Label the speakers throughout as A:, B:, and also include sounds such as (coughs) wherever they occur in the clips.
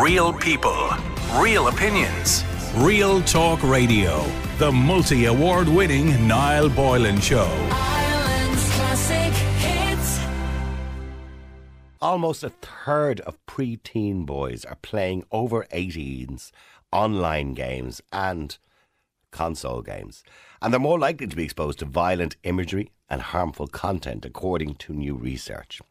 A: Real people, real opinions.
B: Real Talk Radio. The multi award winning Niall Boylan Show.
C: Ireland's classic hits.
D: Almost a third of pre-teen boys are playing over 18s online games and console games. And they're more likely to be exposed to violent imagery and harmful content, according to new research.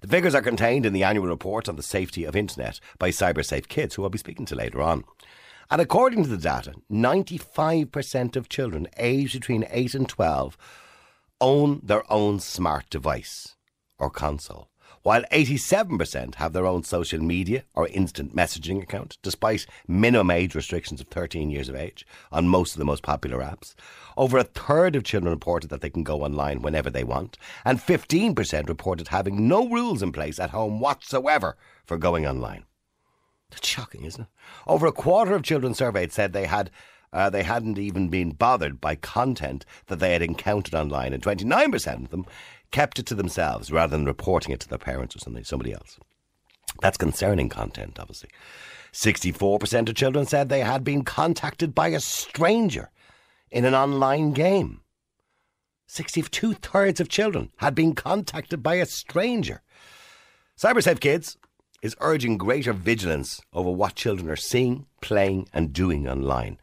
D: The figures are contained in the annual report on the safety of internet by CyberSafe Kids, who I'll be speaking to later on. And according to the data, 95% of children aged between 8 and 12 own their own smart device or console, while 87% have their own social media or instant messaging account, despite minimum age restrictions of 13 years of age on most of the most popular apps. Over a third of children reported that they can go online whenever they want, and 15% reported having no rules in place at home whatsoever for going online. That's shocking, isn't it? Over a quarter of children surveyed said they had uh, they hadn't even been bothered by content that they had encountered online, and 29% of them kept it to themselves rather than reporting it to their parents or something, somebody else. That's concerning content, obviously. 64% of children said they had been contacted by a stranger in an online game. 62 thirds of children had been contacted by a stranger. CyberSafe Kids is urging greater vigilance over what children are seeing, playing, and doing online.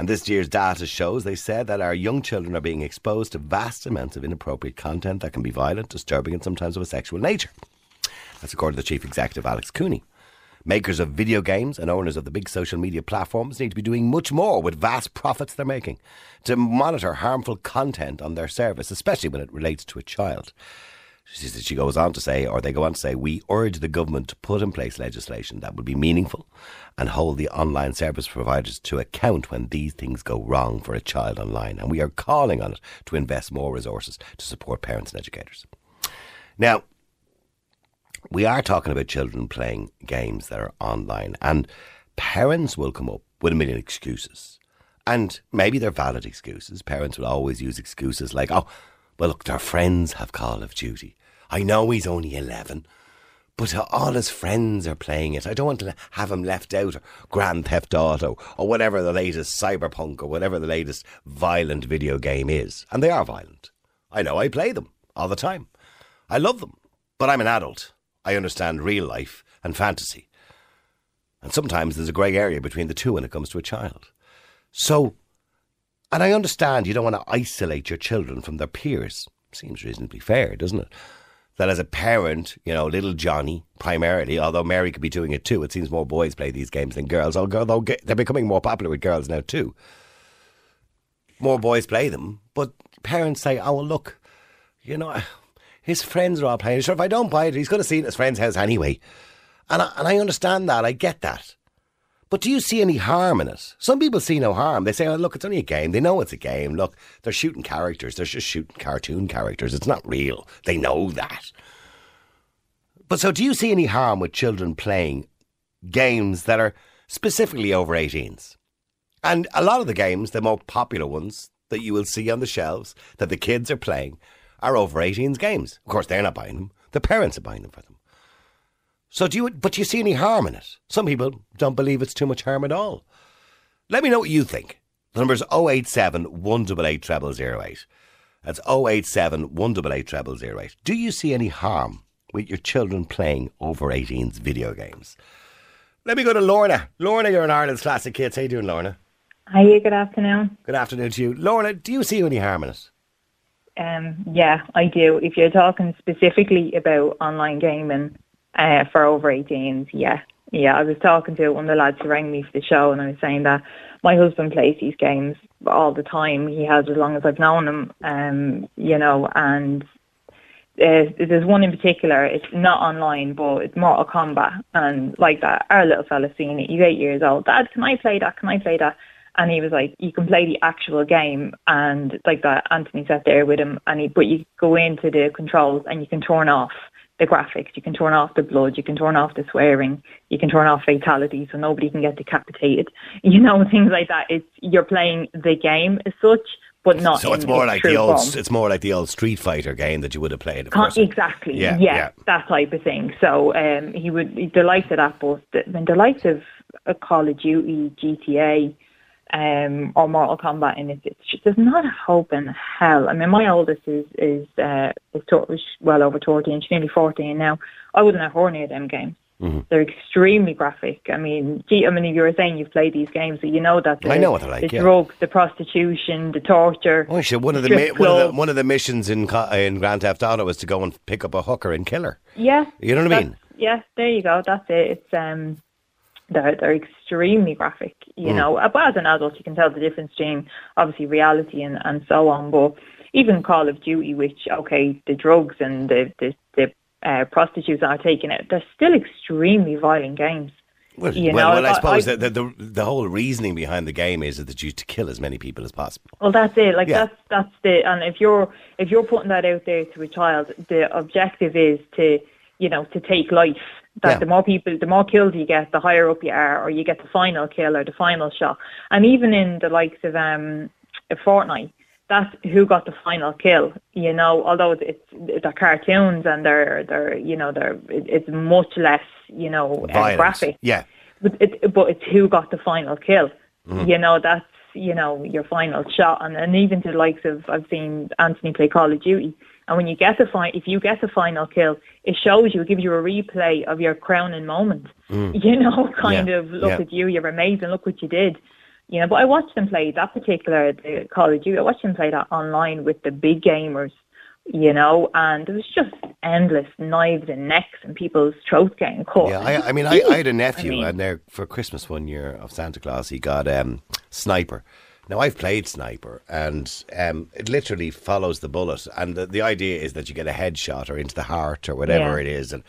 D: And this year's data shows, they said, that our young children are being exposed to vast amounts of inappropriate content that can be violent, disturbing, and sometimes of a sexual nature. That's according to the Chief Executive, Alex Cooney. Makers of video games and owners of the big social media platforms need to be doing much more with vast profits they're making to monitor harmful content on their service, especially when it relates to a child. She, goes on to say, or they go on to say, we urge the government to put in place legislation that would be meaningful and hold the online service providers to account when these things go wrong for a child online. And we are calling on it to invest more resources to support parents and educators. Now, we are talking about children playing games that are online, and parents will come up with a million excuses. And maybe they're valid excuses. Parents will always use excuses like, oh, well, look, their friends have Call of Duty. I know he's only 11, but uh, all his friends are playing it. I don't want to have him left out, or Grand Theft Auto, or whatever the latest cyberpunk, or whatever the latest violent video game is. And they are violent. I know I play them all the time. I love them. But I'm an adult. I understand real life and fantasy. And sometimes there's a grey area between the two when it comes to a child. So, and I understand you don't want to isolate your children from their peers. Seems reasonably fair, doesn't it? That as a parent, you know, little Johnny, primarily, although Mary could be doing it too, it seems more boys play these games than girls, although they're becoming more popular with girls now too. More boys play them, but parents say, oh, well, look, you know, his friends are all playing. Sure, if I don't buy it, he's going to see it at his friend's house anyway. And I, and I understand that. I get that. But do you see any harm in it? Some people see no harm. They say, oh, look, it's only a game. They know it's a game. Look, they're shooting characters. They're just shooting cartoon characters. It's not real. They know that. But so do you see any harm with children playing games that are specifically over 18s? And a lot of the games, the more popular ones that you will see on the shelves that the kids are playing, are over 18s games. Of course, they're not buying them. The parents are buying them for them. So do you, but do you see any harm in it? Some people don't believe it's too much harm at all. Let me know what you think. The number is 087 188 0008. That's 087 188 0008. Do you see any harm with your children playing over 18s video games? Let me go to Lorna. Lorna, you're in Ireland's Classic Hits. How you doing, Lorna?
E: Hi, good afternoon.
D: Good afternoon to you. Lorna, do you see any harm in it?
E: Um, yeah, I do. If you're talking specifically about online gaming uh, for over 18s, yeah. Yeah, I was talking to one of the lads who rang me for the show and I was saying that my husband plays these games all the time. He has as long as I've known him, um, you know, and uh, there's one in particular, it's not online, but it's Mortal Kombat. And like that, our little fella's seen it. He's eight years old. Dad, can I play that? Can I play that? and he was like, "You can play the actual game," and like that. Anthony sat there with him, and he, but you go into the controls and you can turn off the graphics, you can turn off the blood, you can turn off the swearing, you can turn off fatalities so nobody can get decapitated. (laughs) You know, things like that. It's you're playing the game as such, but not.
D: So it's more like the old.
E: form.
D: It's more like the old Street Fighter game that you would have played. Of course.
E: exactly.
D: Yeah,
E: Yeah,
D: yeah.
E: that type of thing. So um, he would he the likes of that, but the, when the likes of a Call of Duty, GTA, um, or Mortal Kombat, and it's, it's just, there's not a hope in hell. I mean, my oldest is is uh, is, to- well over thirteen. She's nearly fourteen now. I wouldn't have her near them games.
D: Mm-hmm.
E: They're extremely graphic. I mean, gee, I mean, you were saying you've played these games, so you know that the,
D: I know what they're like,
E: the
D: yeah.
E: drugs, the prostitution, the torture.
D: Oh, sure. One of the mi- one of the one of the missions in in Grand Theft Auto was to go and pick up a hooker and kill her.
E: Yeah.
D: You know what I mean?
E: Yeah, there you go. That's it. It's um, they're they're extremely graphic. You know, but as an adult, you can tell the difference between obviously reality and and so on. But even Call of Duty, which okay, the drugs and the the, the uh, prostitutes are taking it, they're still extremely violent games.
D: Well,
E: You
D: well,
E: know,
D: well, I suppose
E: I-
D: that the, the the whole reasoning behind the game is that you to kill as many people as possible.
E: Well, that's it. Like
D: Yeah.
E: that's that's the and if you're if you're putting that out there to a child, the objective is to you know to take life. That
D: Yeah.
E: the more people, the more kills you get, the higher up you are, or you get the final kill or the final shot. And even in the likes of um, Fortnite, that's who got the final kill. You know, although it's they're cartoons and they're they're you know they're it's much less you know uh,
D: Violence.
E: graphic
D: Yeah.
E: but it, but it's who got the final kill.
D: Mm-hmm.
E: You know, that's you know your final shot, and and even to the likes of I've seen Anthony play Call of Duty, and when you get the fi- if you get the final kill, it shows you, it gives you a replay of your crowning moment. (laughs) You know, kind
D: Mm. Yeah,
E: of look
D: yeah.
E: at you, you're amazing, look what you did. You know, but I watched them play that particular the Call of Duty. I watched them play that online with the big gamers. You know, and it was just endless knives and necks and people's throats getting cut.
D: Yeah, I, I mean, I, I had a nephew,
E: mean-
D: and there for Christmas one year of Santa Claus, he got um, Sniper. Now I've played Sniper, and um, it literally follows the bullet, and the, the idea is that you get a headshot or into the heart or whatever
E: Yeah.
D: it is, and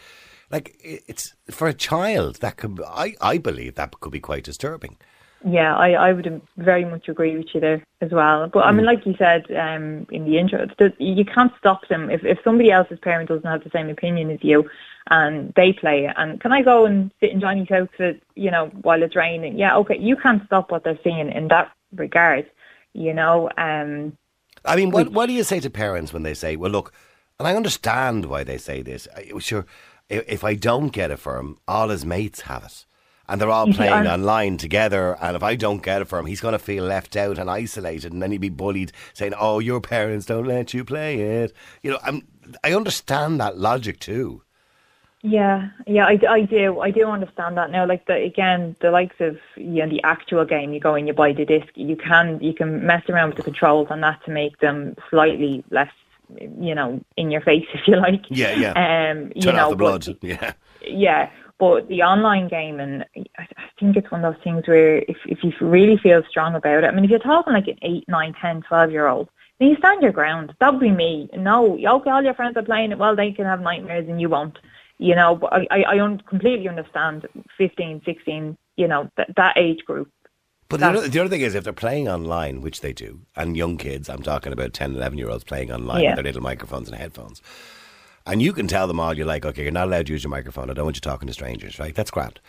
D: like it- it's for a child that could, I, I believe that could be quite disturbing.
E: Yeah, I, I would very much agree with you there as well. But I mean, like you said um, in the intro, you can't stop them. If if somebody else's parent doesn't have the same opinion as you, and they play it, and can I go and sit in Johnny's house, for, you know, while it's raining? Yeah, okay, you can't stop what they're seeing in that regard. You know, um,
D: I mean, what, what do you say to parents when they say, well, look, and I understand why they say this. I, sure, if, if I don't get it for him, all his mates have it. And they're all playing
E: I'm-
D: online together. And if I don't get it for him, he's going to feel left out and isolated. And then he'd be bullied, saying, oh, your parents don't let you play it. You know, I'm, I understand that logic too.
E: Yeah, yeah, I, I do. I do understand that now. Like the again, the likes of you know the actual game, you go and you buy the disc. You can you can mess around with the controls on that to make them slightly less, you know, in your face (laughs) if you like.
D: Yeah, yeah.
E: Um, you
D: Turn
E: know,
D: off the
E: but-
D: blood. Yeah.
E: yeah, but the online game, and I I think it's one of those things where if if you really feel strong about it, I mean, if you're talking like an eight, nine, ten, twelve year old, then you stand your ground. That would be me. No, okay, all your friends are playing it. Well, they can have nightmares and you won't. You know, I I, I un- completely understand 15, 16, you know, that that age group.
D: But the other, the other thing is, if they're playing online, which they do, and young kids, I'm talking about 10, 11 year olds playing online
E: Yeah.
D: with their little microphones and headphones, and you can tell them all, you're like, okay, you're not allowed to use your microphone. I don't want you talking to strangers, right? That's grand.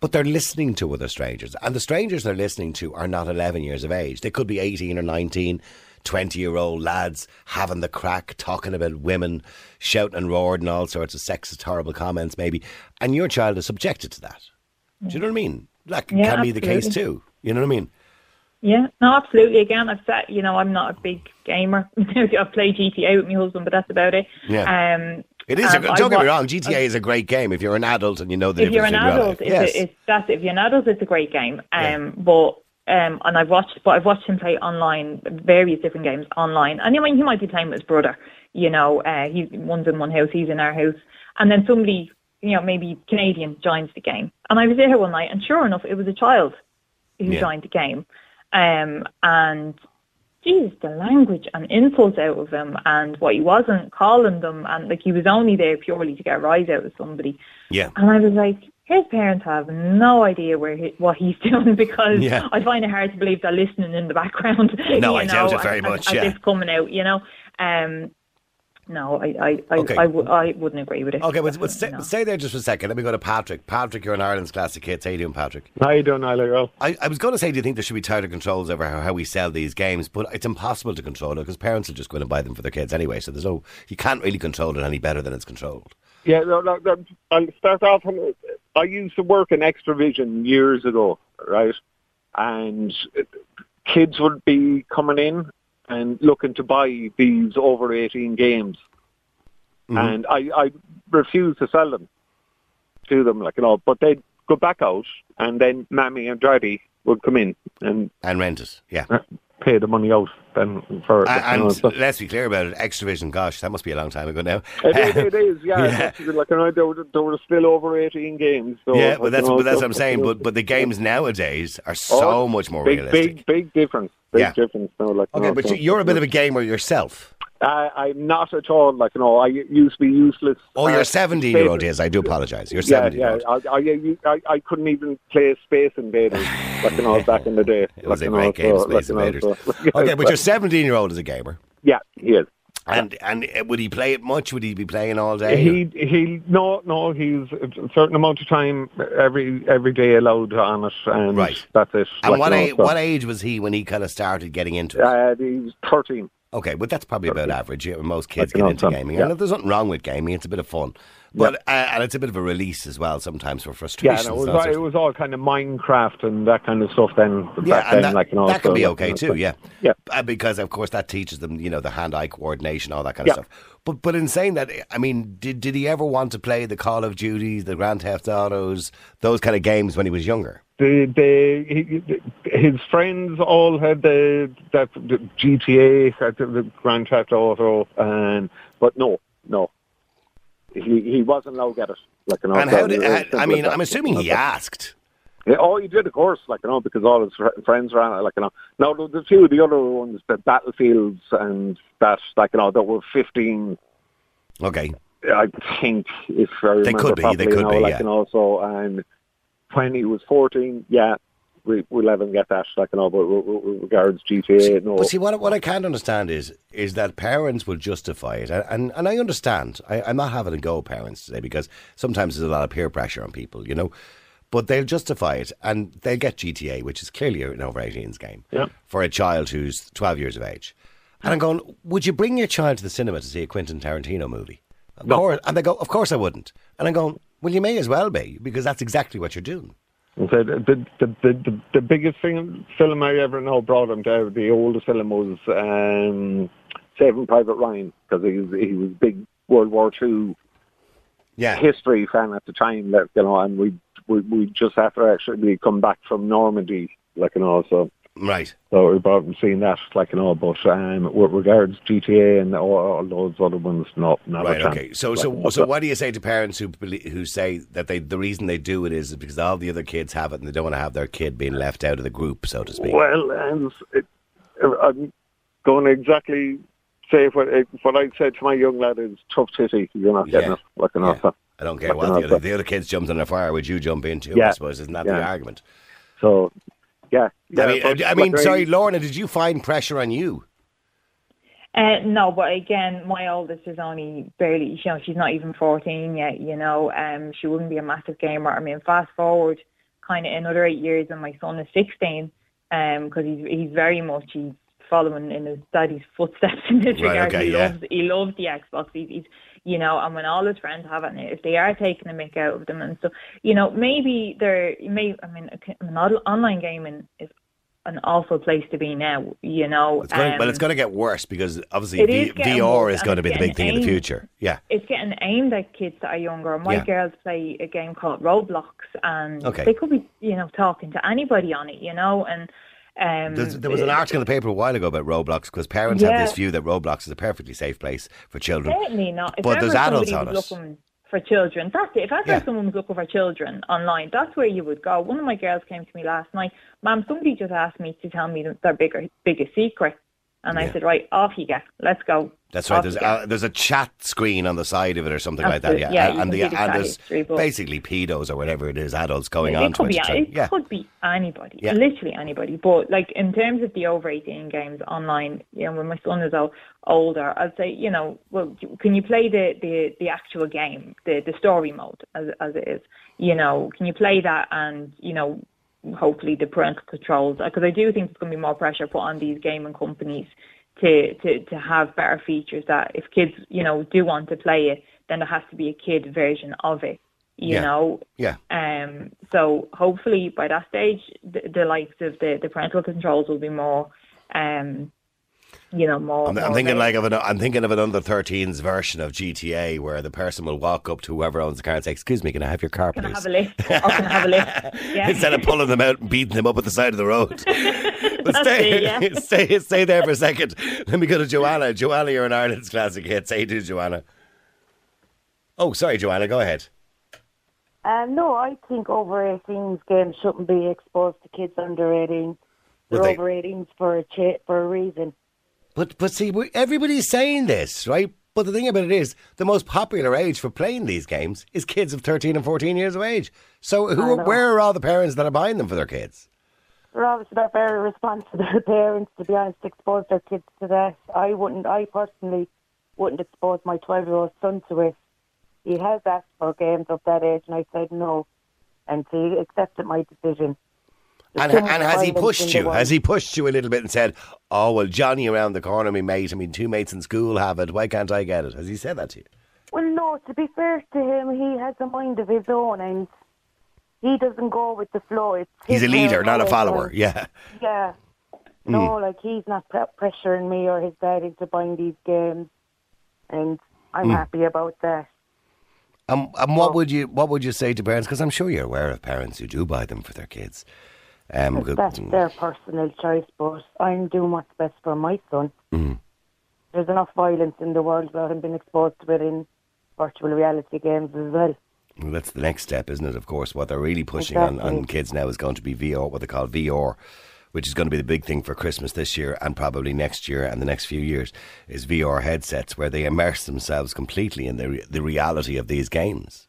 D: But they're listening to other strangers, and the strangers they're listening to are not 11 years of age. They could be 18 or 19, 20 year old lads having the crack, talking about women, shouting and roaring and all sorts of sexist, horrible comments, maybe. And your child is subjected to that. Do you know what I mean? That
E: Yeah,
D: can be the case
E: absolutely.
D: too. You know what I mean?
E: Yeah, no, absolutely. Again, I've said, you know, I'm not a big gamer. (laughs) I've played GTA with my husband, but that's about it.
D: Yeah.
E: Um,
D: It is. A,
E: and
D: don't
E: I
D: get me wrong. GTA is a great game if you're an adult and you know the
E: if you're an adult, it's,
D: yes.
E: it's that's if you're an adult, it's a great game. Um, but um, and I've watched, but I've watched him play online, various different games online. And I mean, he might be playing with his brother. You know, uh, he one's in one house, he's in our house, and then somebody, you know, maybe Canadian joins the game. And I was there one night, and sure enough, it was a child who
D: Yeah.
E: joined the game. Um, and geez, the language and insults out of him, and what he wasn't calling them, and like he was only there purely to get a rise out of somebody.
D: yeah.
E: And I was like, his parents have no idea where he, what he's (laughs) doing because
D: Yeah.
E: I find it hard to believe they're listening in the background. (laughs)
D: No,
E: you
D: I doubt
E: know,
D: it very
E: as-
D: much,
E: As,
D: yeah.
E: as it's coming out, you know. Um, no, I, I, I,
D: Okay.
E: I, w- I wouldn't agree with it.
D: Okay, but, but stay,
E: No.
D: stay there just for a second. Let me go to Patrick. Patrick, you're in Ireland's classic hits. How you doing, Patrick?
F: How you doing, Niall? Well,
D: I, I was going to say, do you think there should be tighter controls over how, how we sell these games? But it's impossible to control it because parents will just go in and buy them for their kids anyway. So there's no, you can't really control it any better than it's controlled.
F: Yeah, no, no, no, I'll start off. on- I used to work in Xtra-vision years ago, right? And uh, kids would be coming in and looking to buy these over 18 games. And I, I refused to sell them to them, like, you know, but they'd go back out and then Mammy and Daddy would come in and
D: And rent it, yeah.
F: Pay the money out then for you
D: and let's be clear about it, Xtra-vision, gosh, that must be a long time ago now.
F: It is, (laughs) it is, yeah.
D: Yeah.
F: Like, you know, there, were, there were still over 18 games. So,
D: yeah, but that's,
F: know,
D: but that's
F: so-
D: what I'm saying. But but the (laughs) games nowadays are oh, so
F: Oh,
D: much more
F: big,
D: realistic.
F: Big, big difference. Big
D: Yeah.
F: difference now. Like,
D: okay,
F: know,
D: but
F: so-
D: you're a bit of a gamer yourself.
F: I, I'm not at all. Like, you know, I used to be useless.
D: Oh, you're
F: Uh,
D: 17 year old, yes. I do apologise. You're
F: Yeah,
D: 17 year
F: yeah. I, I, I, I couldn't even play Space Invaders, (sighs) like, you know, back in the day.
D: It was
F: like,
D: a great game,
F: so,
D: Space
F: like, you know,
D: Invaders.
F: so- (laughs)
D: Okay, but you're 17 year old is a gamer.
F: Yeah, he is.
D: And and uh, would he play it much? Would he be playing all day?
F: He he no no he's a certain amount of time every every day allowed on it and
D: Right.
F: that's it.
D: and
F: Like,
D: what,
F: you know,
D: age,
F: so-
D: what age was he when he kind of started getting into it?
F: Uh, he's thirteen.
D: Okay, but that's probably about average. Yeah, most kids get into gaming.
F: yeah.
D: And there's nothing wrong with gaming, it's a bit of fun. But uh, And it's a bit of a release as well sometimes for
F: Yeah,
D: frustrations.
F: no, it was
D: all
F: it was all kind of Minecraft and that kind of stuff then.
D: Yeah,
F: back
D: and
F: then,
D: that,
F: like, know,
D: that can be okay too. Yeah,
F: Yeah.
D: Uh, because of course that teaches them, you know, the hand-eye coordination, all that kind
F: Yeah.
D: of stuff. But but in saying that, I mean, did did he ever want to play the Call of Duty, the Grand Theft Autos, those kind of games when he was younger?
F: The, the, his friends all had the, that the GTA, the Grand Theft Auto, and but no, no, he he wasn't allowed get it. Like you know,
D: and
F: so
D: how did? I, mean,
F: that,
D: I'm assuming he asked.
F: Yeah, oh, he did, of course, like you know, because all his fr- friends ran it, like you know. Now the, the few of the other ones, the battlefields and that, like you know, that were fifteen.
D: Okay,
F: I think if I
D: They
F: remember
D: could be, they could
F: you know,
D: be,
F: like
D: yeah.
F: you know, so and when he was fourteen, yeah, we we let him get that, like you know, but regards GTA, no,
D: But see, what what I can't understand is is that parents will justify it, and and, and I understand. I, I'm not having a go at parents today because sometimes there's a lot of peer pressure on people, you know. But they'll justify it, and they'll get GTA, which is clearly an over 18s game,
F: Yeah.
D: for a child who's 12 years of age. And I'm going, would you bring your child to the cinema to see a Quentin Tarantino movie? Of
F: No.
D: course. And they go, of course I wouldn't. And I'm going, well, you may as well be, because that's exactly what you're doing.
F: So the, the, the, the, the biggest thing, film I ever know brought him to the oldest film was um, Saving Private Ryan because he was he was a big World War Two
D: Yeah.
F: history fan at the time. Like, you know, and we we we just after actually come back from Normandy, like you know, so
D: Right.
F: so we brought him seeing that, like you know. But um, with regards GTA and all, all those other ones, no, not
D: Right.
F: a chance.
D: Okay. So,
F: Like,
D: so, so, what do you say to parents who who say that they the reason they do it is because all the other kids have it and they don't want to have their kid being left out of the group, so to speak?
F: Well, and it, I'm going to exactly say what what I said to my young lad is tough titty. You're not getting
D: Yeah.
F: it. Like an
D: Yeah.
F: offer.
D: I don't care
F: Like,
D: what the other, the other kids jumped in a fire. Would you jump into? I suppose isn't that the argument?
F: So, yeah. yeah
D: I mean,
F: but,
D: I mean,
F: like,
D: sorry, Lorna, did you find pressure on you?
E: Uh, no, but again, my oldest is only barely, you know, she's not even 14 yet, you know, um, she wouldn't be a massive gamer. I mean, fast forward kind of another eight years and my son is 16, um, cause he's, he's very much, he's following in his daddy's footsteps in this
D: Right,
E: regard.
D: okay,
E: he
D: yeah.
E: loves, he loves the Xbox. He's, he's, you know, and when all his friends have it, and if they are taking a mick out of them and so, you know, maybe they're, may, I mean, okay, I mean, on- online gaming is an awful place to be now, you know.
D: It's going,
E: um,
D: well, it's going to get worse because obviously v,
E: is
D: VR is going to be the big thing
E: getting
D: in the future. Yeah.
E: it's getting aimed at kids that are younger. My
D: Yeah.
E: girls play a game called Roblox, and
D: Okay.
E: they could be, you know, talking to anybody on it, you know. And um,
D: there was an article in the paper a while ago about Roblox because parents have this view that Roblox is a perfectly safe place for children.
E: Certainly not. If
D: But there's adults on it.
E: for children, that's it. If ever
D: Yeah.
E: someone was looking for children online, that's where you would go. One of my girls came to me last night, Mom, somebody just asked me to tell me their bigger, biggest secret. And I said, right, off you get. Let's go.
D: That's right.
E: Off
D: There's uh, there's a chat screen on the side of it or something like that. Yeah,
E: Yeah,
D: and, the,
E: the
D: and there's
E: history,
D: basically pedos or whatever it is, adults going
E: it
D: on
E: could be it
D: Yeah,
E: could be anybody,
D: Yeah.
E: literally anybody. But like in terms of the over eighteen games online, you know, when my son is older, I'd say, you know, well, can you play the the, the actual game, the the story mode as as it is? You know, can you play that and you know, hopefully the parental controls because I do think there's going to be more pressure put on these gaming companies to to to have better features that if kids you know do want to play it, then there has to be a kid version of it. You
D: Yeah.
E: know,
D: yeah.
E: um, so hopefully by that stage, the, the likes of the, the parental controls will be more, um, you know, more.
D: I'm, I'm thinking
E: available.
D: like of an I'm thinking of an under 13s version of GTA where the person will walk up to whoever owns the car and say, "Excuse me, can I have your car,
E: Can I
D: please?"
E: have a lift? Or can I have a lift? (laughs) Yeah.
D: Instead of pulling them out and beating them up at the side of the road. (laughs) but stay,
E: it, yeah. (laughs)
D: stay, stay there for a second. Let me go to Joanna. Joanna, you're an Ireland's classic hit. Say to Joanna. Oh, sorry, Joanna. Go ahead.
G: Um, no, I think over 18s games shouldn't be exposed to kids under 18. They're
D: they-
G: over 18s for a cha- for a reason.
D: But but see, we, everybody's saying this, right? But the thing about it is, the most popular age for playing these games is kids of 13 and 14 years of age. So who, where are all the parents that are buying them for their kids?
G: They're obviously not very responsible parents, to be honest, to expose their kids to that. I wouldn't, I personally wouldn't expose my 12 year old son to it. He has asked for games of that age, and I said no. And he accepted my decision.
D: And,
G: There's too much
D: and has he pushed you? Has he pushed you a little bit and said, "Oh well, Johnny around the corner, me mate. I mean, two mates in school have it. Why can't I get it?" Has he said that to you?
G: Well, no, to be fair to him, he has a mind of his own and he doesn't go with the flow. It's
D: He's a leader, not a follower. Yeah.
G: Yeah.
D: Hmm.
G: No, like he's not pre- pressuring me or his dad into buying these games, and I'm
D: Hmm.
G: happy about that.
D: Um, and what would you what would you say to parents? Because I'm sure you're aware of parents who do buy them for their kids. Um,
G: That's their personal choice, but I'm doing what's best for my son.
D: Hmm.
G: There's enough violence in the world without him being exposed to it in virtual reality games as well.
D: Well, that's the next step, isn't it? Of course, what they're really pushing on, on kids now is going to be VR, what they call VR, which is going to be the big thing for Christmas this year and probably next year and the next few years, is VR headsets where they immerse themselves completely in the, re- the reality of these games.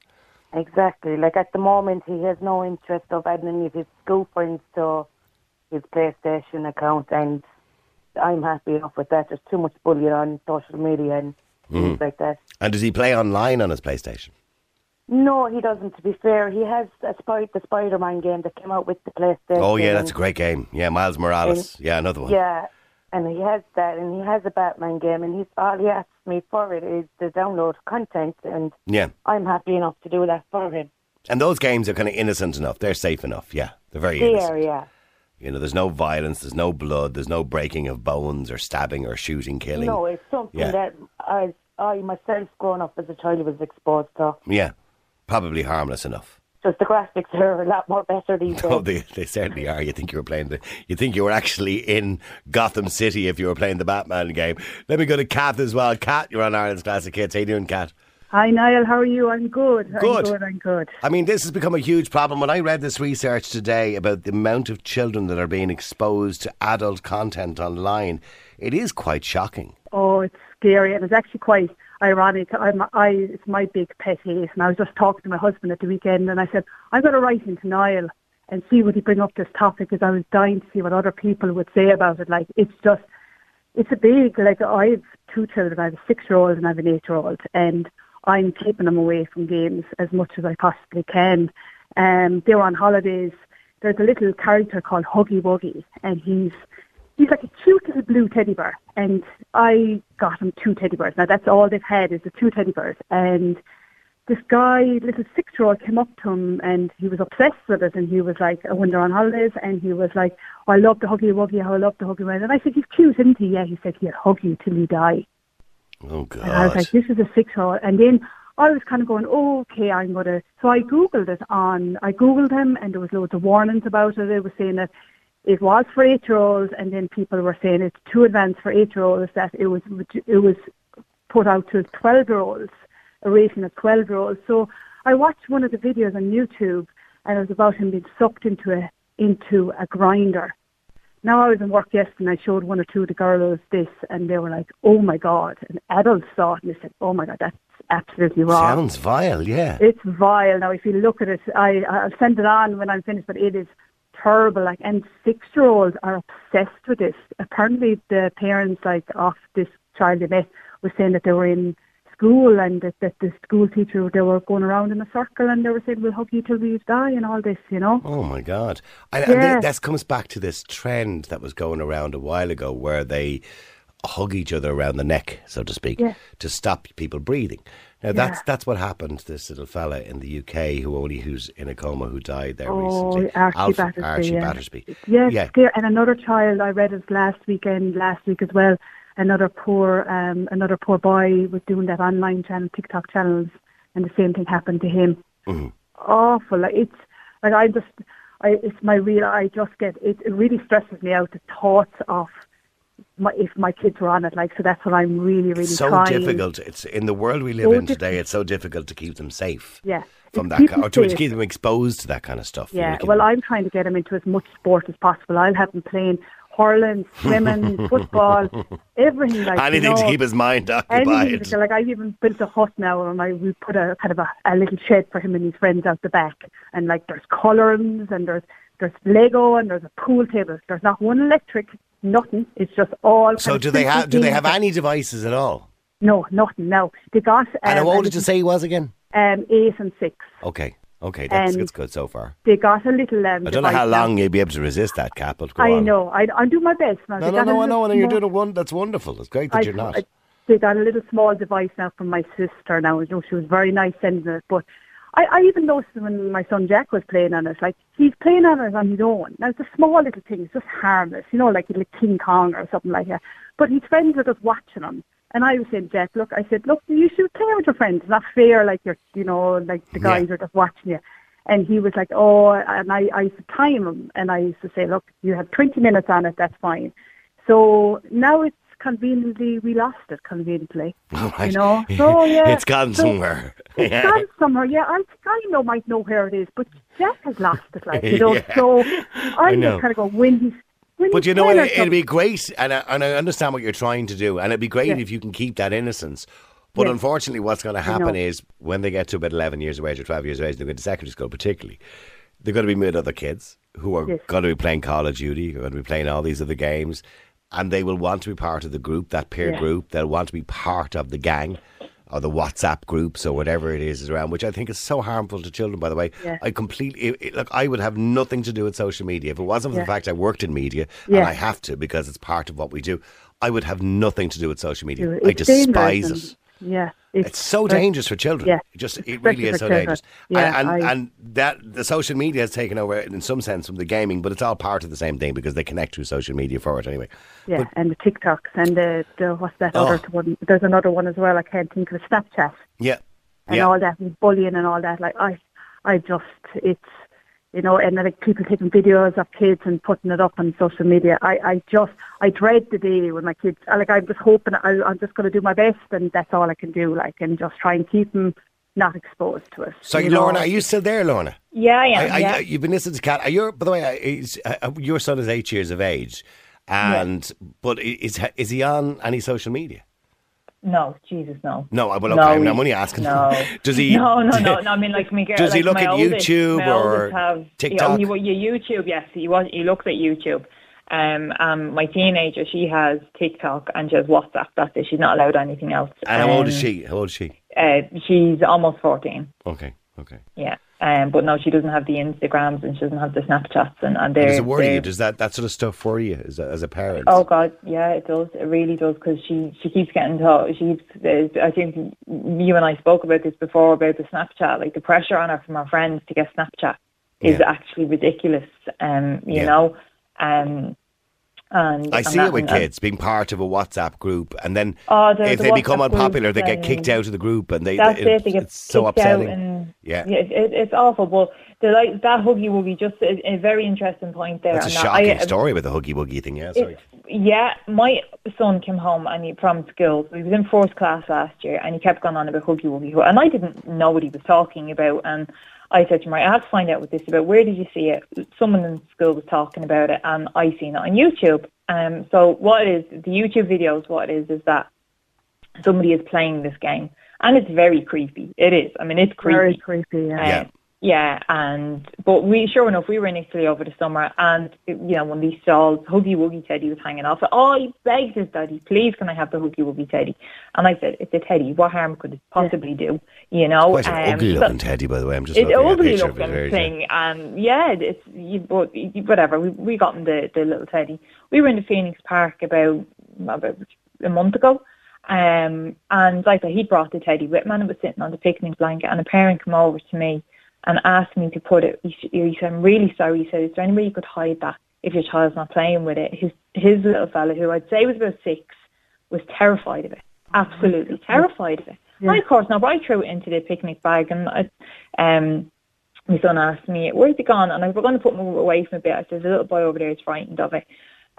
G: Exactly. Like at the moment, he has no interest of adding any of his school friends to his PlayStation account, and I'm happy enough with that. There's too much bullying on social media and
D: Mm-hmm.
G: things like that.
D: And does he play online on his PlayStation?
G: No, he doesn't. To be fair, he has a Spy- the Spider-Man game that came out with the PlayStation.
D: Oh, yeah, that's a great game. Yeah, Miles Morales. Yeah, another one.
G: Yeah, and he has that, and he has a Batman game, and he's all he asks me for it is to download content, and
D: Yeah.
G: I'm happy enough to do that for him.
D: And those games are kind of innocent enough. They're safe enough. Yeah, they're very
G: There,
D: innocent.
G: yeah.
D: You know, there's no violence, there's no blood, there's no breaking of bones or stabbing or shooting, killing.
G: No, it's something
D: Yeah.
G: that I, I myself, growing up as a child, was exposed to.
D: Yeah, probably harmless enough.
G: Just the graphics are a lot more better these (laughs)
D: Oh,
G: days.
D: they, they certainly are. You think you were playing the, you think you were actually in Gotham City if you were playing the Batman game. Let me go to Kath as well. Kath, you're on Ireland's Classic Hits. How you doing, Kath?
H: Hi Niall, how are you? I'm good.
D: Good.
H: I'm good. I'm good.
D: I mean, this has become a huge problem. When I read this research today about the amount of children that are being exposed to adult content online, it is quite shocking.
H: Oh, it's scary, and it's actually quite ironic. I'm, I, it's my big pet hate, and I was just talking to my husband at the weekend, and I said I'm going to write into Niall and see would he bring up this topic, because I was dying to see what other people would say about it. Like, it's just, it's a big. Like, I have two children. I have a six-year-old and I have an eight-year-old, and I'm keeping them away from games as much as I possibly can. Um, they were on holidays. There's a little character called Huggy Wuggy, and he's he's like a cute little blue teddy bear. And I got him two teddy bears. Now that's all they've had is the two teddy bears. And this guy, little six-year-old, came up to him and he was obsessed with it. And he was like, oh, when they're on holidays, and he was like, oh, I love the Huggy Wuggy, how I love the Huggy Wuggy. And I said, he's cute, isn't he? Yeah, he said, he'll hug you till you die.
D: Oh, God.
H: And I was like, this is a six year old. And then I was kind of going, oh, okay, I'm going to. So I Googled it on, I Googled him and there was loads of warnings about it. It was saying that it was for eight year olds and then people were saying it's too advanced for eight year olds, that it was, it was put out to 12 year olds, a rating of 12 year olds. So I watched one of the videos on YouTube and it was about him being sucked into a, into a grinder. Now I was in work yesterday and I showed one or two of the girls this and they were like, oh my God. And adults saw it and they said, oh my God, that's absolutely wrong.
D: Sounds vile, yeah.
H: It's vile. Now, if you look at it, I, I'll send it on when I'm finished, but it is terrible. Like, and six-year-olds are obsessed with this. Apparently, the parents, like, of this child they met were saying that they were in school and that, that the school teacher, they were going around in a circle and they were saying, we'll hug you till we die and all this, you know?
D: Oh my God! And, and
H: Yeah.
D: th- that comes back to this trend that was going around a while ago, where they hug each other around the neck, so to speak,
H: Yeah.
D: to stop people breathing. Now that's
H: Yeah.
D: that's what happened to this little fella in the UK who only who's in a coma who died there
H: Oh,
D: recently.
H: Archie
D: Alf-
H: Battersbee.
D: Archie
H: yeah.
D: Battersbee.
H: Yes,
D: Yeah.
H: and another child. I read it last weekend, last week as well. Another poor, um, another poor boy was doing that online channel, TikTok channels, and the same thing happened to him.
D: Mhm.
H: Awful. Like it's like I just, I it's my real. I just get it. It really stresses me out the thoughts of my if my kids were on it. Like so, that's what I'm really, really
D: It's so
H: trying.
D: difficult. It's in the world we live
H: So
D: in today. It's so difficult to keep them safe
H: Yeah.
D: from
H: It's
D: that, kind, or to, keep them exposed to that kind of stuff.
H: Yeah, well,
D: them-
H: I'm trying to get them into as much sport as possible. I'll have them playing hurling, swimming, (laughs) football, everything like
D: anything
H: you
D: to keep his mind occupied.
H: to- Like I've even built a hut now, and I we put a kind of a, a little shed for him and his friends out the back, and like there's colourings and there's there's Lego and there's a pool table. There's not one electric, nothing. It's just all.
D: So do they have do they have any devices at all?
H: No, nothing. No, they got. Um,
D: And how old did you say he was again?
H: Um, eight and six.
D: Okay, okay, that's,
H: And-
D: that's good so far.
H: They got a little. Um,
D: I don't know how
H: now.
D: long you'll be able to resist that, Cap, but
H: I
D: on.
H: know. I I do my best. Now.
D: No,
H: They
D: no, no, I know, and you're doing a one. That's wonderful. It's great that
H: I-
D: you're not.
H: I- they got a little small device now from my sister now. You know, she was very nice sending it. But I, I even noticed when my son Jack was playing on it, like he's playing on it on his own. Now it's a small little thing, it's just harmless, you know, like a little King Kong or something like that. But his friends are just watching him. And I was saying, Jack, look, I said, look, you should play with your friends. It's not fair, like you're, you know, like the
D: Yeah.
H: guys are just watching you. And he was like, oh, and I, I used to time him, and I used to say, look, you have 20 minutes on it, that's fine. So now it's conveniently, we lost it conveniently. (laughs)
D: All right.
H: You know, so (laughs) yeah.
D: it's gone
H: so-
D: somewhere.
H: It's (laughs)
D: Yeah.
H: gone somewhere, yeah. I think I know might know where it is, but Jack has lost it, like you know.
D: Yeah.
H: So
D: I
H: I'm
D: know.
H: just kind of going when he's. When
D: But you know,
H: 10
D: it, it'd be great, and I, and I understand what you're trying to do, and it'd be great
H: Yeah.
D: if you can keep that innocence. But unfortunately, what's going to happen is when they get to about 11 years of age or 12 years of age, they go to secondary school, particularly, they're going to be with other kids who are
H: Yes.
D: going to be playing Call of Duty, who are going to be playing all these other games, and they will want to be part of the group, that peer
H: Yeah.
D: group. They'll want to be part of the gang. Or the WhatsApp groups or whatever it is is around, which I think is so harmful to children. By the way,
H: Yeah.
D: I completely it, look. I would have nothing to do with social media if it wasn't for the fact I worked in media and I have to because it's part of what we do. I would have nothing to do with social media.
H: It's
D: I despise it.
H: Yeah,
D: It's so
H: very-
D: dangerous for children.
H: Yeah,
D: It just it really is so
H: children.
D: dangerous.
H: Yeah,
D: and and,
H: I-
D: and that the social media has taken over in some sense from the gaming, but it's all part of the same thing because they connect through social media for it anyway.
H: Yeah, and the TikToks and the, the what's that
D: Oh.
H: other one? There's another one as well. I can't think of it. Snapchat
D: Yeah.
H: and
D: yeah.
H: all that and bullying and all that. Like I, I just it's you know, and like people taking videos of kids and putting it up on social media. I, I just I dread the day when my kids. Like I'm just hoping I, I'm just going to do my best, and that's all I can do. Like and just try and keep them not exposed to it.
D: So,
H: you know?
D: Lorna, are you still there, Lorna?
E: Yeah, I am.
D: I, I,
E: yeah.
D: You've been listening to Cat. Are you, by the way, uh, is, uh, your son is eight years of age, and but is is he on any social media?
E: No, Jesus, no.
D: No, I- well,
E: No,
D: okay, I'm,
E: he-
D: I'm only asking.
E: No. (laughs)
D: Does he? (laughs)
E: No, no, no, (laughs) no. I mean, like, me,
D: Does he look at
E: oldest-
D: YouTube or
E: have,
D: TikTok?
E: Yeah, he, he, YouTube, yes. He was. He looks at YouTube. Um, um, my teenager, she has TikTok and she has WhatsApp. That's it. She's not allowed anything else.
D: And how old is
E: Um,
D: she? How old is she?
E: Uh, she's almost fourteen.
D: Okay, okay.
E: Yeah. Um, but no, she doesn't have the Instagrams and she doesn't have the Snapchats and and
D: Does
E: they're.
D: it worry you? Does that that sort of stuff worry you as a, as a parent?
E: Oh God, yeah, it does. It really does because she she keeps getting told. She, keeps, I think you and I spoke about this before about the Snapchat. Like the pressure on her from her friends to get Snapchat is
D: Yeah.
E: actually ridiculous. Um, you
D: Yeah.
E: know, um, and
D: I see it with kids being part of a WhatsApp group, and then
E: Oh, the-
D: if
E: the
D: they become unpopular, they get kicked out of the group, and they.
E: That's
D: it-
E: it. They get
D: it's so upsetting.
E: and
D: Yeah.
E: it, it, it's awful. But the like that huggy wuggy, just a, a very interesting point there.
D: That's a
E: and that
D: shocking
E: I-
D: story with the huggy wuggy thing. Yeah, sorry.
E: Yeah, my son came home and he from school. He was in fourth class last year, and he kept going on about huggy wuggy, and I didn't know what he was talking about. And I said to him, right, I have to find out what this is about. Where did you see it? Someone in school was talking about it, and I seen it on YouTube. Um, so what it is, the YouTube videos, what it is, is that somebody is playing this game, and it's very creepy. It is. I mean, it's creepy.
H: Very creepy. Yeah.
E: Um,
D: Yeah.
E: Yeah, and but we sure enough we were in Italy over the summer, and you know when these stalls, Huggy Wuggy Teddy was hanging off. Oh, I begged his daddy, please can I have the Huggy Wuggy Teddy? And I said, it's a teddy. What harm could it possibly do? You know,
D: Quite an
E: Um,
D: ugly looking teddy, by the way. I'm just
E: it's
D: looking
E: an
D: at a
E: ugly
D: picture of it.
E: looking thing, and yeah, it's you, but whatever. We we got him the the little teddy. We were in the Phoenix Park about about a month ago, um, and like I said, he brought the teddy with him, and it was sitting on the picnic blanket, and a parent came over to me and asked me to put it. He, he said, "I'm really sorry." He said, "Is there any way you could hide that if your child's not playing with it?" His his little fella, who I'd say was about six, was terrified of it. Absolutely terrified of it.
H: Yeah.
E: And of course, now I threw it into the picnic bag, and I, um, my son asked me, "Where's it gone?" And I was going to put him away from a bit. I said, "The little boy over there is frightened of it."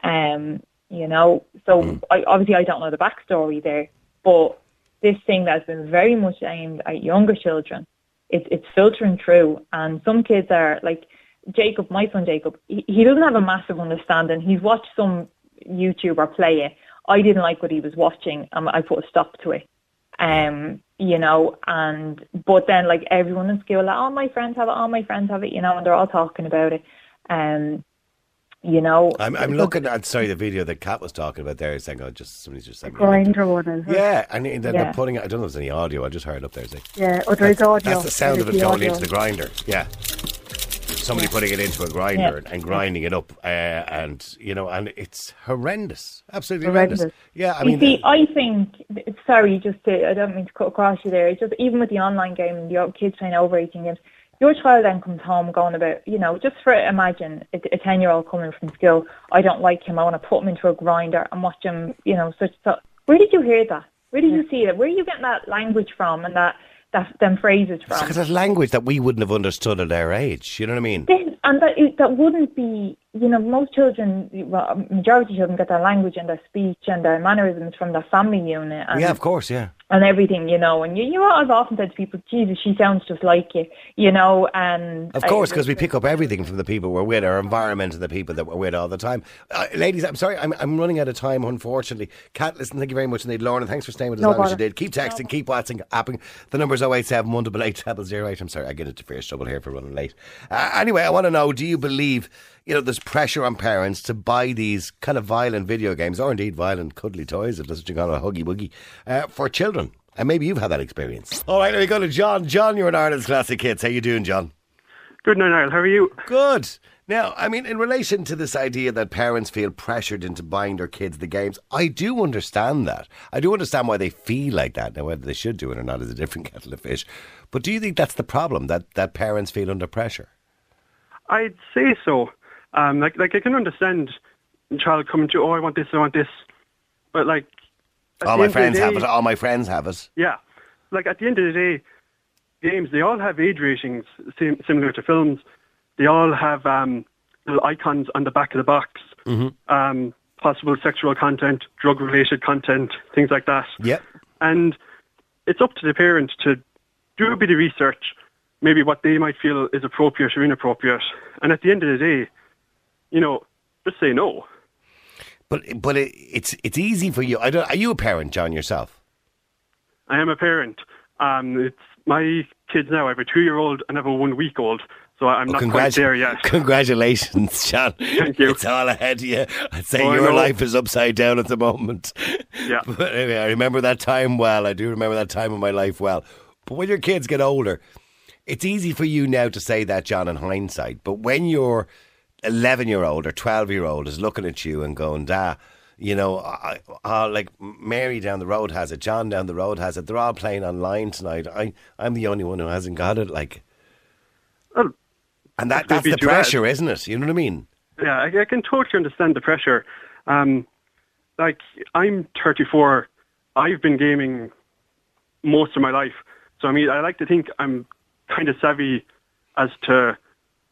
E: Um, you know, so I, obviously I don't know the backstory there, but this thing that's been very much aimed at younger children, it's it's filtering through, and some kids are like Jacob, my son Jacob. He, he doesn't have a massive understanding. He's watched some YouTuber play it. I didn't like what he was watching, and I put a stop to it um, you know, and but then like everyone in school, like, all my friends have it, all my friends have it, you know, and they're all talking about it. Um, you know,
D: I'm, I'm looking at, sorry, the video that Kat was talking about there. Saying, oh, just somebody's just sent me. a link.
H: Grinder one is it?
D: Yeah, and they're, they're putting I don't know if there's any audio, I just heard it up there. Like,
H: Yeah. Oh, there is audio.
D: That's the sound of it going into the grinder. Yeah. Somebody putting it into a grinder and grinding it up, uh, and you know, and it's horrendous, absolutely horrendous.
H: Horrendous.
D: Yeah, I
E: you
D: mean,
E: see, I think. Sorry, just to, I don't mean to cut across you there. It's just even with the online game the kids playing over eighteen games, your child then comes home going about, you know, just for imagine a a ten year old coming from school. I don't like him. I want to put him into a grinder and watch him. You know, such so. Where did you hear that? Where did you see that? Where are you getting that language from and that that them phrases from?
D: because it's language that we wouldn't have understood at our age. You know what I mean?
E: This, and that it- that wouldn't be, you know, most children, well, majority of children get their language and their speech and their mannerisms from their family unit and,
D: Yeah, of course, yeah.
E: and everything, you know. And you, you know, I've often said to people, Jesus, she sounds just like you, you know. And
D: Of course, because we pick up everything from the people we're with, our environment, and the people that we're with all the time. Uh, ladies, I'm sorry, I'm, I'm running out of time, unfortunately. Kat, listen, thank you very much indeed. Lauren, thanks for staying with us
H: No
D: as long as you did. Keep texting, keep watching, apping. The number's 087 188 0008. I'm sorry, I get into fierce trouble here for running late. Uh, anyway, I want to know do you believe, you know, there's pressure on parents to buy these kind of violent video games, or indeed violent cuddly toys, if that's what you call a huggy wuggy, uh, for children? And maybe you've had that experience. All right, let me go to John. John, you're in Ireland's Classic Hits. How you doing, John?
I: Good night, Niall. How are you?
D: Good. Now, I mean, in relation to this idea that parents feel pressured into buying their kids the games, I do understand that. I do understand why they feel like that. Now, whether they should do it or not is a different (laughs) kettle of fish. But do you think that's the problem, that, that parents feel under pressure?
I: I'd say so. Um, like, like I can understand a child coming to, oh, I want this, I want this, but like,
D: All my
I: end of the
D: friends have it. All my friends have it.
I: Yeah, like at the end of the day, games they all have age ratings sim- similar to films. They all have um, little icons on the back of the box. Um, possible sexual content, drug-related content, things like that.
D: Yep.
I: and it's up to the parent to do a bit of research, maybe what they might feel is appropriate or inappropriate, and at the end of the day, you know, just say no.
D: But but it, it's it's easy for you. I don't, are you a parent, John, yourself?
I: I am a parent. Um, it's my kids now. I have a two-year-old and I have a one-week-old, so I'm not quite there yet. (laughs)
D: Congratulations, John.
I: Thank you.
D: It's all ahead of you. I'd say
I: Oh,
D: your life is upside down at the moment.
I: Yeah. (laughs)
D: But anyway, I remember that time well. I do remember that time of my life well. But when your kids get older, it's easy for you now to say that, John, in hindsight. But when your 11 year old or 12 year old is looking at you and going, da, you know, I, I, like Mary down the road has it, John down the road has it. They're all playing online tonight. I, I'm the only one who hasn't got it. Like,
I: Well,
D: and that, that's the
I: bad.
D: pressure, isn't it? You know what I mean?
I: Yeah, I, I can totally understand the pressure. Um, like, I'm 34. I've been gaming most of my life. So, I mean, I like to think I'm kind of savvy as to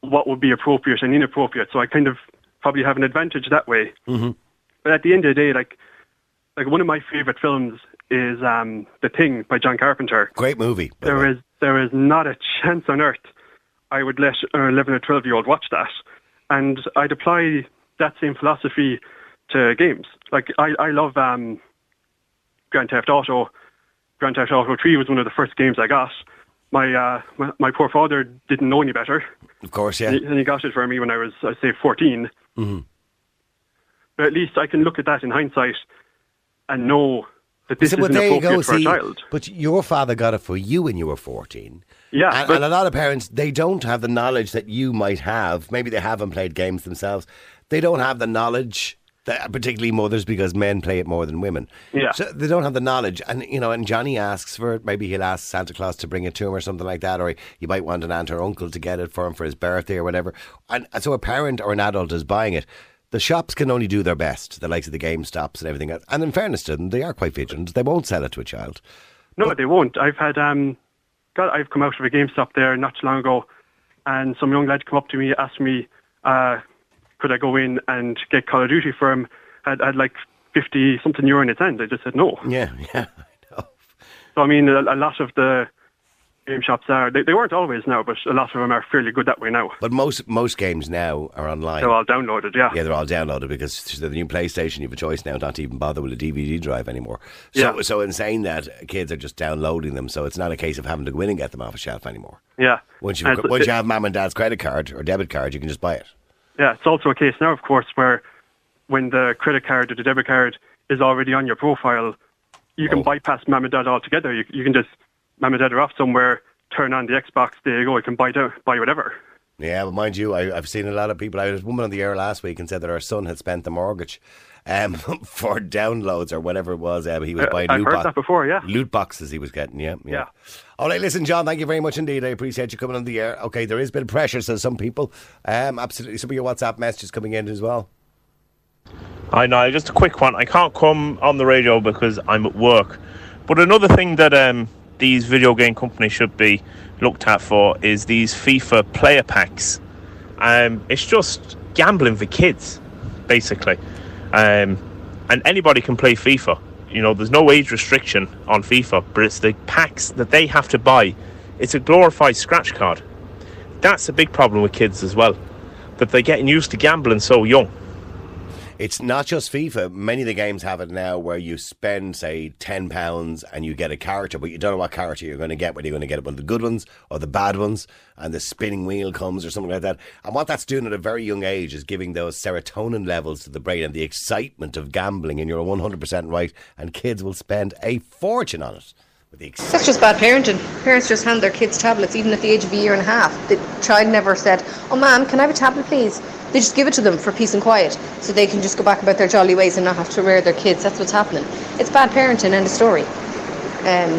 I: what would be appropriate and inappropriate. So I kind of probably have an advantage that way. Mm-hmm. But at the end of the day, like, like one of my favorite films is um, The Thing by John Carpenter.
D: Great movie. way.
I: There is there is not a chance on earth I would let an 11 or 12 year old watch that, and I'd apply that same philosophy to games. Like I, I love um, Grand Theft Auto. Grand Theft Auto 3 was one of the first games I got. My uh, my, my poor father didn't know any better,
D: Of course, yeah.
I: and he- and he got it for me when I was, I'd say, 14.
D: hmm
I: But at least I can look at that in hindsight and know that this
D: So, well,
I: isn't
D: there you
I: appropriate
D: go.
I: for
D: See,
I: a child.
D: but your father got it for you when you were 14.
I: Yeah,
D: And, and a lot of parents, they don't have the knowledge that you might have. Maybe they haven't played games themselves. They don't have the knowledge, that, particularly mothers, because men play it more than women.
I: Yeah.
D: So they don't have the knowledge. And, you know, and Johnny asks for it. Maybe he'll ask Santa Claus to bring it to him or something like that. Or he might want an aunt or uncle to get it for him for his birthday or whatever. And, and so a parent or an adult is buying it. The shops can only do their best, the likes of the GameStops and everything else. And in fairness to them, they are quite vigilant. They won't sell it to a child.
I: No, they won't. I've had um, God, I've come out of a GameStop there not too long ago, and some young lad come up to me, asked me, uh, could I go in and get Call of Duty for him? Had like fifty something euro in his hand. I just said no.
D: Yeah, (laughs) yeah.
I: So I mean, a, a lot of the game shops are they, they weren't always now, but a lot of them are fairly good that way now.
D: But most most games now are online.
I: They're all downloaded, yeah.
D: Yeah, they're all downloaded because the new PlayStation, you have a choice now not to even bother with a DVD drive anymore. So,
I: Yeah.
D: so in saying that, kids are just downloading them, so it's not a case of having to go in and get them off a shelf anymore.
I: Yeah.
D: Once you once
I: it-
D: you have mum and dad's credit card or debit card, you can just buy it.
I: Yeah, it's also a case now, of course, where when the credit card or the debit card is already on your profile, you can
D: Oh.
I: bypass mum and dad altogether. You, you can just, mum and dad are off somewhere, turn on the Xbox, there you go, you can buy, down, buy whatever.
D: Yeah, but mind you, I, I've seen a lot of people. I had a woman on the air last week and said that her son had spent the mortgage um, (laughs) for downloads or whatever it was. Um, he was buying
I: I've
D: loot,
I: heard
D: box-
I: that before, yeah.
D: loot boxes he was getting. Yeah, yeah.
I: Yeah.
D: All right, listen, John. Thank you very much indeed. I appreciate you coming on the air. Okay, there is a bit of pressure, says some people. Um, absolutely, some of your WhatsApp messages coming in as well.
J: Hi, Niall. Just a quick one. I can't come on the radio because I'm at work. But another thing that um, these video game companies should be looked at for is these FIFA player packs. Um, it's just gambling for kids, basically. Um, and anybody can play FIFA. You know, there's no age restriction on FIFA, but it's the packs that they have to buy. It's a glorified scratch card. That's a big problem with kids as well, that they're getting used to gambling so young.
D: It's not just FIFA. Many of the games have it now where you spend, say, ten pounds and you get a character, but you don't know what character you're going to get. Whether you're going to get one of the good ones or the bad ones, and the spinning wheel comes or something like that. And what that's doing at a very young age is giving those serotonin levels to the brain and the excitement of gambling. And you're 100% right. And kids will spend a fortune on it.
K: That's just bad parenting. Parents just hand their kids tablets, even at the age of a year and a half. The child never said, "Oh, ma'am, can I have a tablet, please?" They just give it to them for peace and quiet, so they can just go back about their jolly ways and not have to rear their kids. That's what's happening. It's bad parenting. End of story. Um,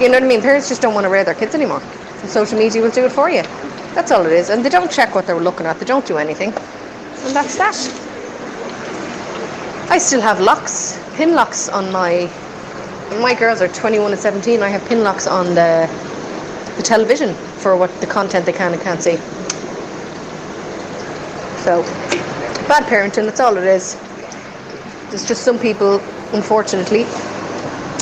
K: you know what I mean? Parents just don't want to rear their kids anymore. And social media will do it for you. That's all it is. And they don't check what they're looking at. They don't do anything, and that's that. I still have locks, pin locks on my my girls are 21 and 17. I have pin locks on the the television for what the content they can and can't see. So, bad parenting. That's all it is. There's just some people, unfortunately,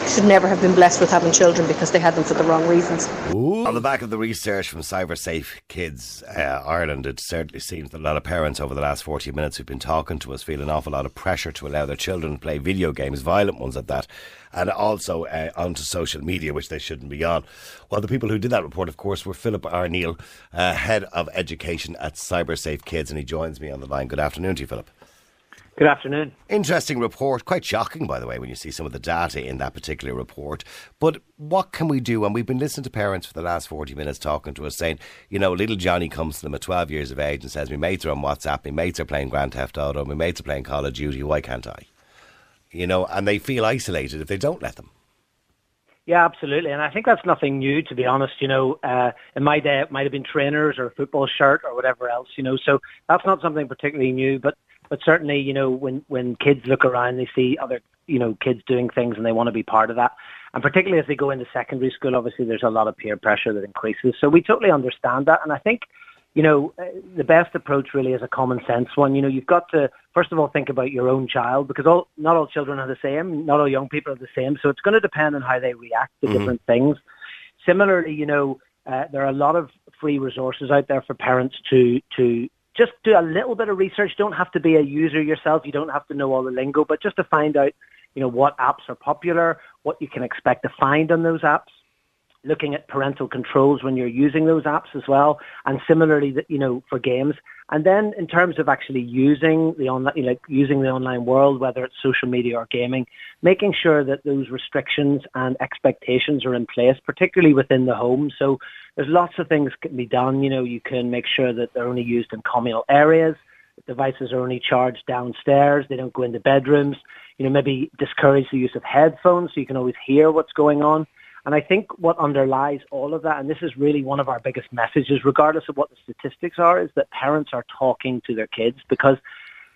K: should never have been blessed with having children because they had them for the wrong reasons.
D: On the back of the research from CyberSafe Kids uh, Ireland, it certainly seems that a lot of parents over the last 40 minutes who've been talking to us feel an awful lot of pressure to allow their children to play video games, violent ones at that, and also uh, onto social media, which they shouldn't be on. Well, the people who did that report, of course, were Philip Arneill, uh, Head of Education at CyberSafe Kids, and he joins me on the line. Good afternoon to you, Philip.
L: Good afternoon.
D: Interesting report. Quite shocking, by the way, when you see some of the data in that particular report. But what can we do? And we've been listening to parents for the last 40 minutes talking to us saying, you know, little Johnny comes to them at 12 years of age and says, My mates are on WhatsApp, my mates are playing Grand Theft Auto, my mates are playing Call of Duty, why can't I? You know, and they feel isolated if they don't let them.
L: Yeah, absolutely. And I think that's nothing new, to be honest. You know, uh, in my day, it might have been trainers or a football shirt or whatever else, you know, so that's not something particularly new. But, but certainly, you know, when, when kids look around, they see other, you know, kids doing things and they want to be part of that. And particularly as they go into secondary school, obviously there's a lot of peer pressure that increases. So we totally understand that. And I think, you know, uh, the best approach really is a common sense one. You know, you've got to, first of all, think about your own child because all, not all children are the same. Not all young people are the same. So it's going to depend on how they react to
M: Mhm.
L: different things. Similarly, you know, uh, there are a lot of free resources out there for parents to to just do a little bit of research. You don't have to be a user yourself. You don't have to know all the lingo, but just to find out, you know, what apps are popular, what you can expect to find on those apps looking at parental controls when you're using those apps as well, and similarly, you know, for games. And then in terms of actually using the online, you know, using the online world, whether it's social media or gaming, making sure that those restrictions and expectations are in place, particularly within the home. So there's lots of things can be done. You know, you can make sure that they're only used in communal areas. Devices are only charged downstairs. They don't go into bedrooms. You know, maybe discourage the use of headphones so you can always hear what's going on. And I think what underlies all of that, and this is really one of our biggest messages, regardless of what the statistics are, is that parents are talking to their kids because,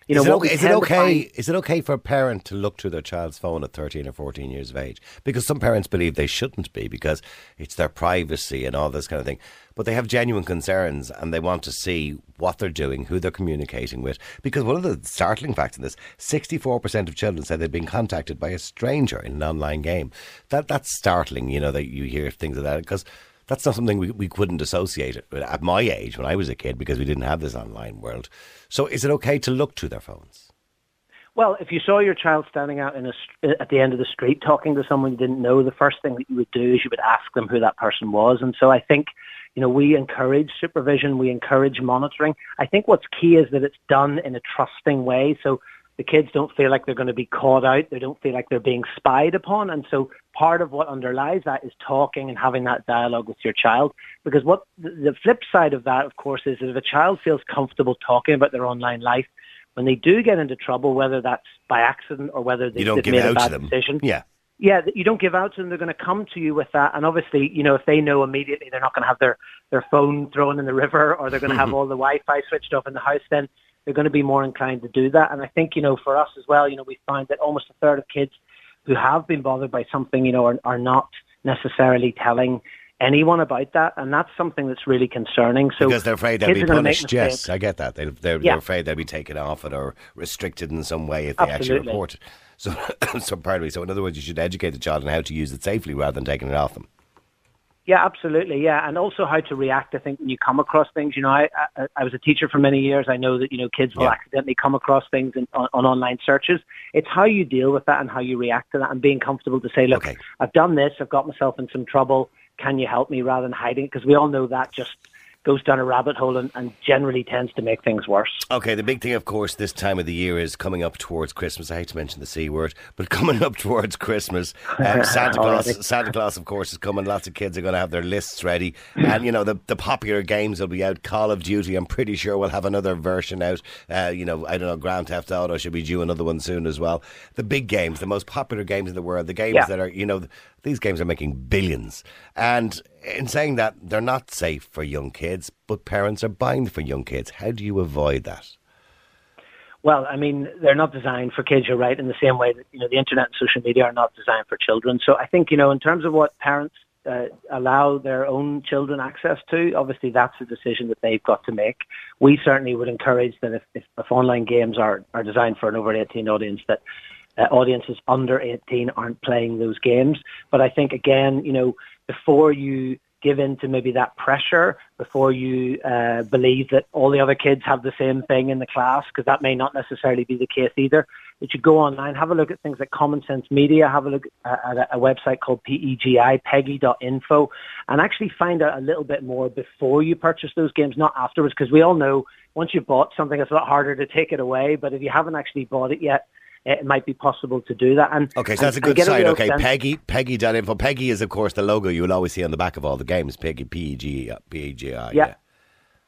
L: you know,
D: is it okay, is it okay?
L: find-
D: Is it okay for a parent to look through their child's phone at thirteen or fourteen years of age? Because some parents believe they shouldn't be because it's their privacy and all this kind of thing. But they have genuine concerns and they want to see what they're doing, who they're communicating with. Because one of the startling facts in this: sixty-four percent of children said they'd been contacted by a stranger in an online game. That that's startling. You know that you hear things like that because. That's not something we, we couldn't associate at my age when I was a kid because we didn't have this online world. So is it okay to look to their phones?
L: Well, if you saw your child standing out in a, uh, at the end of the street talking to someone you didn't know, the first thing that you would do is you would ask them who that person was. And so I think, you know, we encourage supervision, we encourage monitoring. I think what's key is that it's done in a trusting way. So the kids don't feel like they're going to be caught out. They don't feel like they're being spied upon. And so part of what underlies that is talking and having that dialogue with your child. Because what the flip side of that, of course, is that if a child feels comfortable talking about their online life, when they do get into trouble, whether that's by accident or whether they, they've made a bad decision,
D: Yeah.
L: yeah, you don't give out to them. They're going to come to you with that, and obviously, you know, if they know immediately they're not going to have their their phone thrown in the river or they're going to have (laughs) all the Wi-Fi switched off in the house, then they're going to be more inclined to do that. And I think, you know, for us as well, you know, we find that almost a third of kids who have been bothered by something, you know, are, are not necessarily telling anyone about that, and that's something that's really concerning. So
D: because they're afraid they'll be
L: are gonna make
D: punished. Yes. I get that. They, they're,
L: Yeah.
D: they're afraid they'll be taken off it or restricted in some way if they actually report it. So, (coughs) so pardon me. So, in other words, you should educate the child on how to use it safely rather than taking it off them.
L: Yeah, absolutely. Yeah, and also how to react. I think when you come across things, you know, I I, I was a teacher for many years. I know that you know kids will
D: Yeah.
L: accidentally come across things in, on, on online searches. It's how you deal with that and how you react to that, and being comfortable to say, look, okay. I've done this. I've got myself in some trouble. Can you help me? Rather than hiding, because we all know that just goes down a rabbit hole and, and generally tends to make things worse.
D: Okay, the big thing, of course, this time of the year is coming up towards Christmas. I hate to mention the C word, but (laughs) coming up towards Christmas, um, (laughs) Santa Claus, Santa Claus, of course, is coming. Lots of kids are going to have their lists ready, and you know the the popular games will be out. Call of Duty, I'm pretty sure we'll have another version out. Uh, you know, I don't know, Grand Theft Auto should be due another one soon as well. The big games, the most popular games in the world, the games
L: Yeah.
D: that are, you know, these games are making billions. And in saying that, they're not safe for young kids, but parents are buying for young kids. How do you avoid that?
L: Well, I mean, they're not designed for kids, you're right, in the same way that, you know, the internet and social media are not designed for children. So I think, you know, in terms of what parents uh, allow their own children access to, obviously that's a decision that they've got to make. We certainly would encourage that if, if, if online games are, are designed for an over 18 audience, that uh, audiences under 18 aren't playing those games. But I think, again, you know, before you give in to maybe that pressure, before you uh, believe that all the other kids have the same thing in the class, because that may not necessarily be the case either, that you go online, have a look at things like Common Sense Media, have a look at a, a website called PEGI, pegi.info, and actually find out a little bit more before you purchase those games, not afterwards, because we all know once you've bought something, it's a lot harder to take it away. But if you haven't actually bought it yet, it might be possible to do that. And
D: Okay, so that's a good
L: and get
D: site. Okay,
L: sense-
D: PEGI, PEGI.info. PEGI is, of course, the logo you will always see on the back of all the games. PEGI, P-E-G, uh, P-E-G-I.
L: yeah.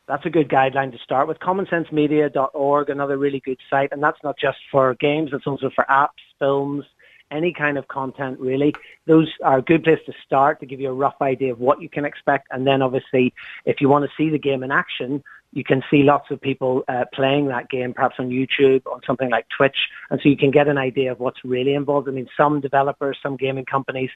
L: That's a good guideline to start with. CommonSenseMedia.org, another really good site, and that's not just for games; it's also for apps, films, any kind of content. Really, those are a good place to start to give you a rough idea of what you can expect, and then obviously, if you want to see the game in action, you can see lots of people uh, playing that game, perhaps on YouTube, on something like Twitch, and so you can get an idea of what's really involved. I mean, some developers, some gaming companies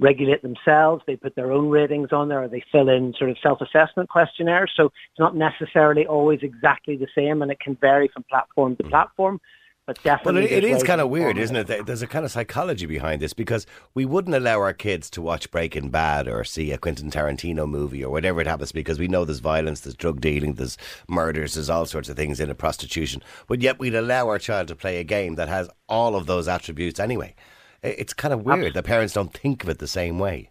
L: regulate themselves. They put their own ratings on there, or they fill in sort of self-assessment questionnaires. So it's not necessarily always exactly the same, and it can vary from platform to platform. But
D: Well,
L: definitely.
D: it, it
L: there's
D: is kind of weird, isn't it? There's a kind of psychology behind this because we wouldn't allow our kids to watch Breaking Bad or see a Quentin Tarantino movie or whatever it happens because we know there's violence, there's drug dealing, there's murders, there's all sorts of things in it, prostitution. But yet we'd allow our child to play a game that has all of those attributes anyway. It's kind of weird that parents don't think of it the same way.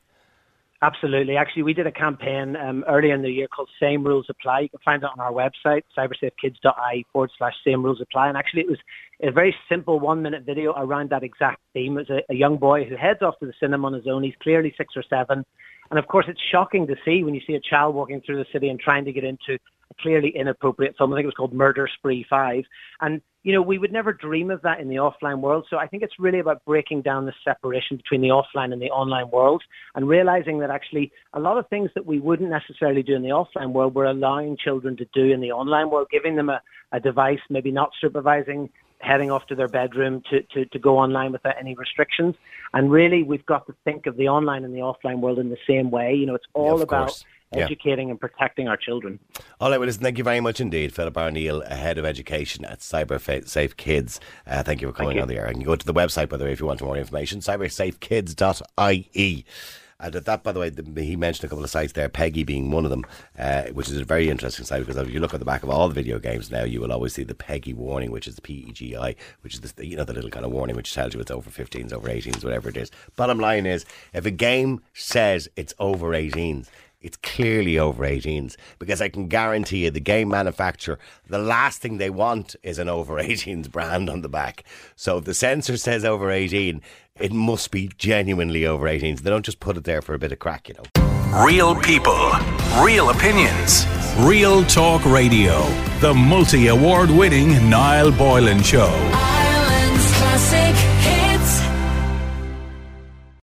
L: Absolutely. Actually, we did a campaign um, earlier in the year called Same Rules Apply. You can find it on our website, cybersafekids.ie forward slash same rules apply. And actually, it was a very simple one minute video around that exact theme. It was a, a young boy who heads off to the cinema on his own. He's clearly six or seven. And of course, it's shocking to see when you see a child walking through the city and trying to get into clearly inappropriate film. I think it was called Murder Spree 5. And, you know, we would never dream of that in the offline world. So I think it's really about breaking down the separation between the offline and the online world and realizing that actually a lot of things that we wouldn't necessarily do in the offline world, we're allowing children to do in the online world, giving them a, a device, maybe not supervising, heading off to their bedroom to, to, to go online without any restrictions. And really, we've got to think of the online and the offline world in the same way. You know, it's all
D: of
L: about
D: course. Yeah.
L: educating and protecting our children.
D: All right, well, listen, thank you very much indeed, Philip Arneill, Head of Education at Cyber Safe Kids. Uh, thank you for coming
L: you.
D: on the air. You can go to the website, by the way, if you want more information, cybersafekids.ie. And at that, by the way, the, he mentioned a couple of sites there, PEGI being one of them, uh, which is a very interesting site because if you look at the back of all the video games now, you will always see the PEGI warning, which is the P E G I, which is the, you know the little kind of warning which tells you it's over 15s, over 18s, whatever it is. Bottom line is, if a game says it's over 18s, it's clearly over 18s because I can guarantee you the game manufacturer, the last thing they want is an over 18s brand on the back. So if the censor says over 18, it must be genuinely over 18s. They don't just put it there for a bit of crack, you know.
A: Real people, real opinions.
B: Real Talk Radio. The multi award winning Niall Boylan Show.
C: Ireland's classic hits.